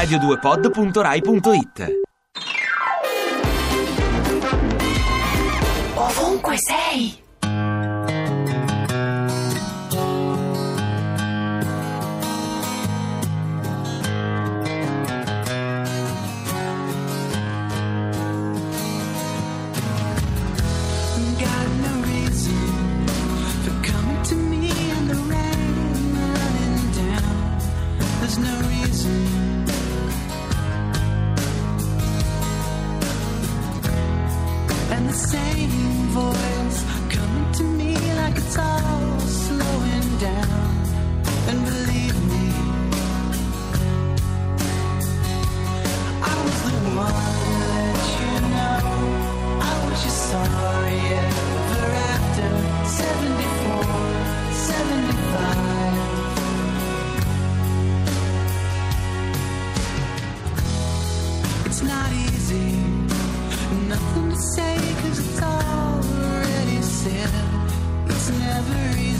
radio2pod.rai.it nothing to say cause it's already said. It's never easy.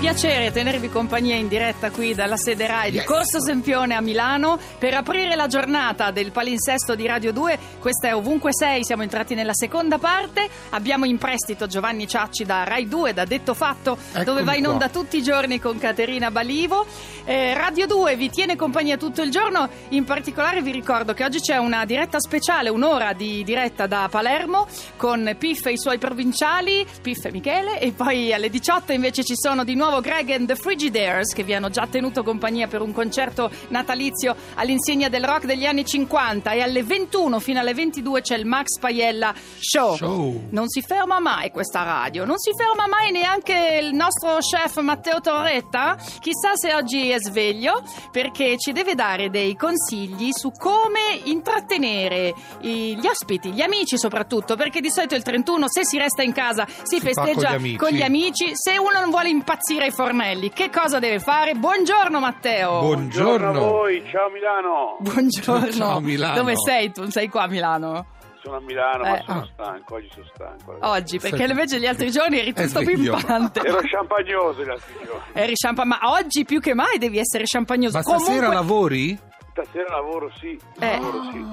piacere tenervi compagnia in diretta qui dalla sede RAI di Corso Sempione a Milano per aprire la giornata del palinsesto di Radio 2. Questa è Ovunque Sei, siamo entrati nella seconda parte. Abbiamo in prestito Giovanni Ciacci da Rai 2, da Detto Fatto, dove va in qua. onda tutti i giorni con Caterina Balivo. Eh, Radio 2 vi tiene compagnia tutto il giorno. In particolare vi ricordo che oggi c'è una diretta speciale, un'ora di diretta da Palermo con Piff e i suoi provinciali, Piff e Michele, e poi alle 18 invece ci sono di nuovo Greg and the Frigidaires che vi hanno già tenuto compagnia per un concerto natalizio all'insegna del rock degli anni 50 e alle 21 fino alle 22 c'è il Max Paiella Show. Show. Non si ferma mai questa radio, non si ferma mai neanche il nostro chef Matteo Torretta. Chissà se oggi è sveglio perché ci deve dare dei consigli su come intrattenere gli ospiti, gli amici soprattutto, perché di solito il 31 se si resta in casa si, Si festeggia con gli amici. Se uno non vuole impazzire ai fornelli, che cosa deve fare? Buongiorno Matteo. Buongiorno. a voi, ciao Milano. Buongiorno. Ciao, Milano. Dove sei tu? Sei qua a Milano? sono a Milano, Eh, ma sono ah. stanco, oggi sono stanco. ragazzi. Oggi, perché Sì. invece gli altri giorni eri È tutto pimpante. Ero champagnoso gli altri giorni. Eri champa- ma oggi più che mai devi essere champagnoso. Ma stasera Comunque- lavori? Stasera lavoro sì, Eh. lavoro sì.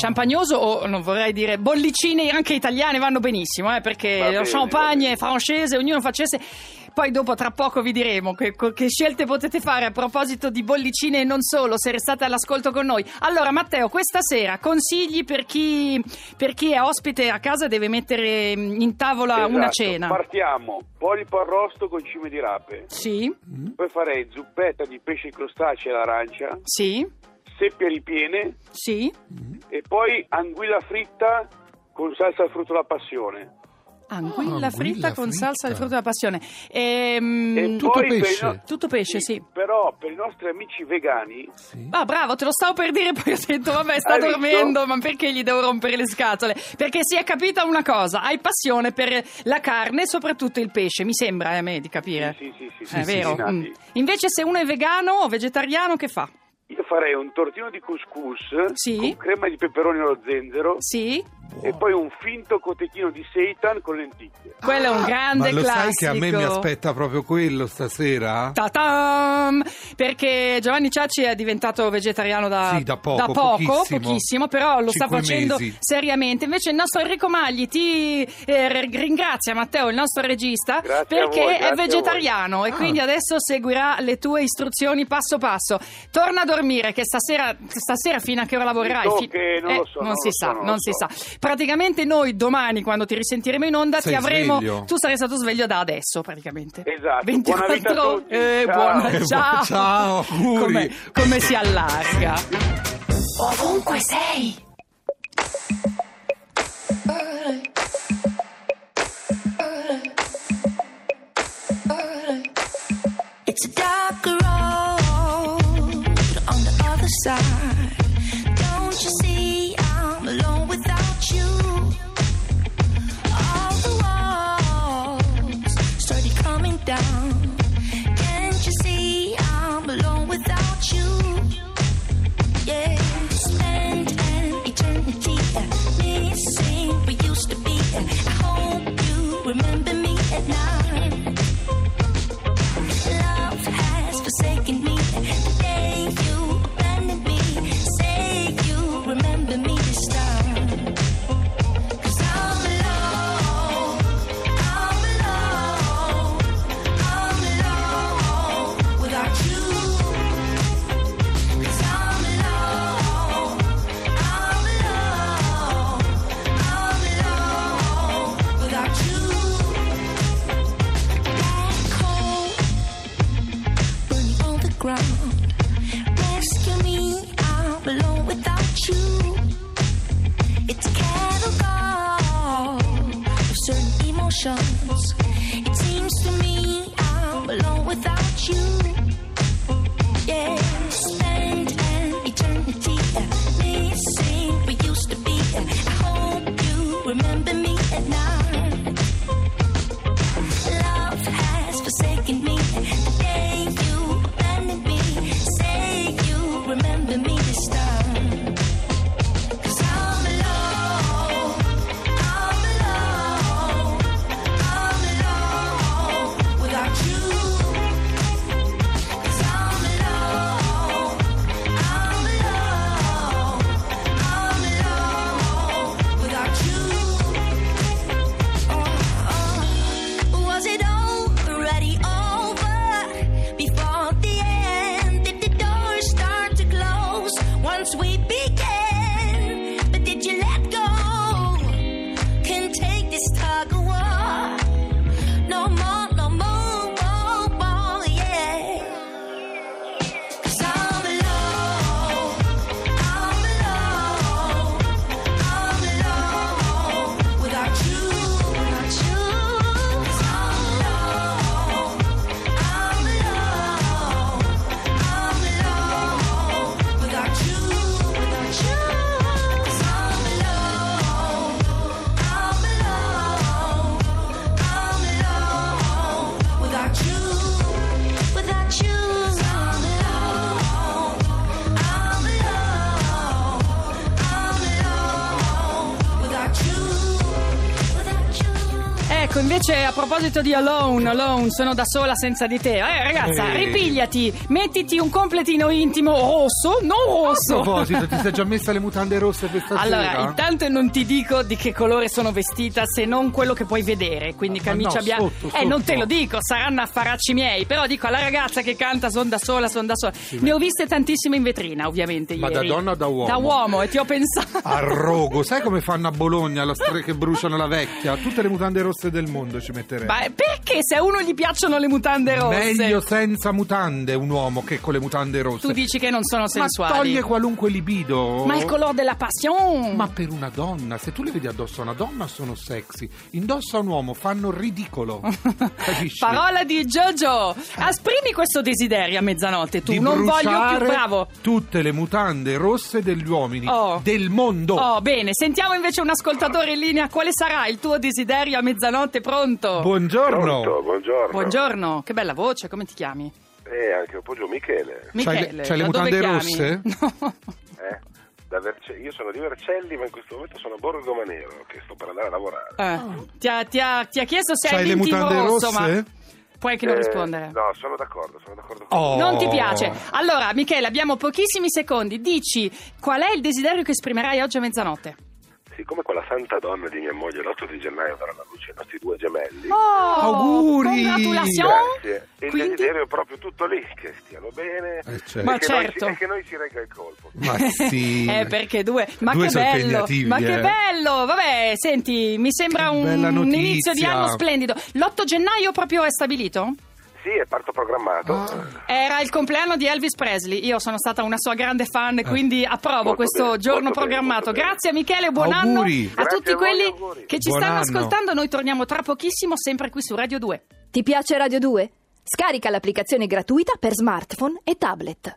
Champagnoso o non vorrei dire bollicine anche italiane vanno benissimo, eh, perché Va lo bene, champagne francese, ognuno facesse. Poi dopo tra poco vi diremo che, che scelte potete fare a proposito di bollicine e non solo, se restate all'ascolto con noi. Allora Matteo, questa sera consigli per chi, per chi è ospite a casa e deve mettere mm, in tavola una Esatto. cena. Partiamo, polipo arrosto con cime di rape. Sì, Poi farei zuppetta di pesce crostacei all'arancia, sì, seppie ripiene sì. e poi anguilla fritta con salsa al frutto alla passione. Anguilla Anguilla fritta con fritta. salsa del frutto della passione. Ehm, E tutto pesce? no- Tutto pesce, sì. Però per i nostri amici vegani Sì. Ah, bravo, te lo stavo per dire, poi ho detto, vabbè, sta Hai visto? dormendo, ma perché gli devo rompere le scatole? Perché si è capita una cosa, hai passione per la carne e soprattutto il pesce, mi sembra eh, a me di capire. Sì, sì, sì, sì, è sì, vero. sì. Mm. Invece se uno è vegano o vegetariano, che fa? Farei un tortino di couscous Sì. con crema di peperoni allo zenzero Sì? E poi un finto cotechino di seitan con lenticchie. Quello è un grande Ma lo classico. sai che a me mi aspetta proprio quello stasera? Ta-tam! Perché Giovanni Ciacci è diventato vegetariano da, Sì, da poco, pochissimo. pochissimo, però lo sta facendo mesi. seriamente. Invece il nostro Enrico Magli ti eh, ringrazia, Matteo, il nostro regista, Grazie perché voi, è vegetariano e Ah. quindi adesso seguirà le tue istruzioni passo passo. Torna a dormire, che stasera, stasera fino a che ora lavorerai? So Fi- che non Eh, lo so, non non si lo sa, so, non non lo si so. sa. Praticamente noi domani, quando ti risentiremo in onda, Sei ti avremo. sveglio. Tu sarai stato sveglio da adesso, praticamente. Esatto. 24 Buona vita a tutti. Eh, Ciao. buona- Eh, ciao. ciao. Come, come si allarga. Ovunque sei. Ground. Rescue me, I'm alone without you. It's a catalog of certain emotions. It seems to me I'm alone without you. Yeah, a proposito di Alone, Alone, sono da sola senza di te. Eh, ragazza, Ehi. ripigliati, mettiti un completino intimo rosso, non A rosso. proposito, ti sei già messa le mutande rosse per stasera? Allora, intanto non ti dico di che colore sono vestita se non quello che puoi vedere, quindi Ma camicia no, bianca. Eh, non te lo dico, saranno affaracci miei, però dico alla ragazza che canta son da sola, son da sola. ne ho viste tantissime in vetrina, ovviamente, Ma da ieri. donna o da uomo? Da uomo, e ti ho pensato. A rogo, sai come fanno a Bologna la stre che bruciano la vecchia? Tutte le mutande rosse del mondo ci metterei. Ma perché se a uno gli piacciono le mutande rosse? Meglio senza mutande un uomo che con le mutande rosse. Tu dici che non sono Ma sensuali. toglie qualunque libido. Ma il colore della passion. Ma per una donna, se tu le vedi addosso a una donna sono sexy, indosso a un uomo fanno ridicolo. Capisci? Parola di Jojo. Esprimi questo desiderio a mezzanotte. Tu Di non voglio più bruciare bravo. Tutte le mutande rosse degli uomini Oh. del mondo. Oh, bene, sentiamo invece un ascoltatore in linea. Quale sarà il tuo desiderio a mezzanotte? Pronto? Buongiorno. Pronto, buongiorno. Buongiorno, che bella voce, come ti chiami? Eh, anche un po' giù Michele. Michele. le- c'hai le mutande rosse? No. Eh, da Verce- io sono di Vercelli, ma in questo momento sono a Borgo Manero, che sto per andare a lavorare. Eh, ti, ha, ti ha- ti ha chiesto se C'hai hai le mutande rosso, rosse? ma puoi anche non Eh, rispondere. No, sono d'accordo, sono d'accordo con Oh. Non ti piace. Allora, Michele, abbiamo pochissimi secondi. Dici qual è il desiderio che esprimerai oggi a mezzanotte? Siccome quella santa donna di mia moglie l'8 di gennaio darà la luce ai nostri due gemelli. Oh, Auguri! Grazie. E il Quindi- desiderio è proprio tutto lì, che stiano bene Eh, certo. e, Ma che noi certo. si- e che noi si regga il colpo. Ma sì. Eh, perché due? Ma Due che bello! Ma che eh. bello! Vabbè, senti, mi sembra Che un, inizio di anno splendido. L'8 gennaio proprio è stabilito? Sì, è parto programmato. Ah. Era il compleanno di Elvis Presley. Io sono stata una sua grande fan, quindi approvo Eh. Molto questo bene, giorno programmato. bene. Grazie Michele, buon Auguri. anno a Grazie tutti a voi, quelli auguri. che ci Buon stanno anno. ascoltando. Noi torniamo tra pochissimo, sempre qui su Radio 2. Ti piace Radio 2? Scarica l'applicazione gratuita per smartphone e tablet.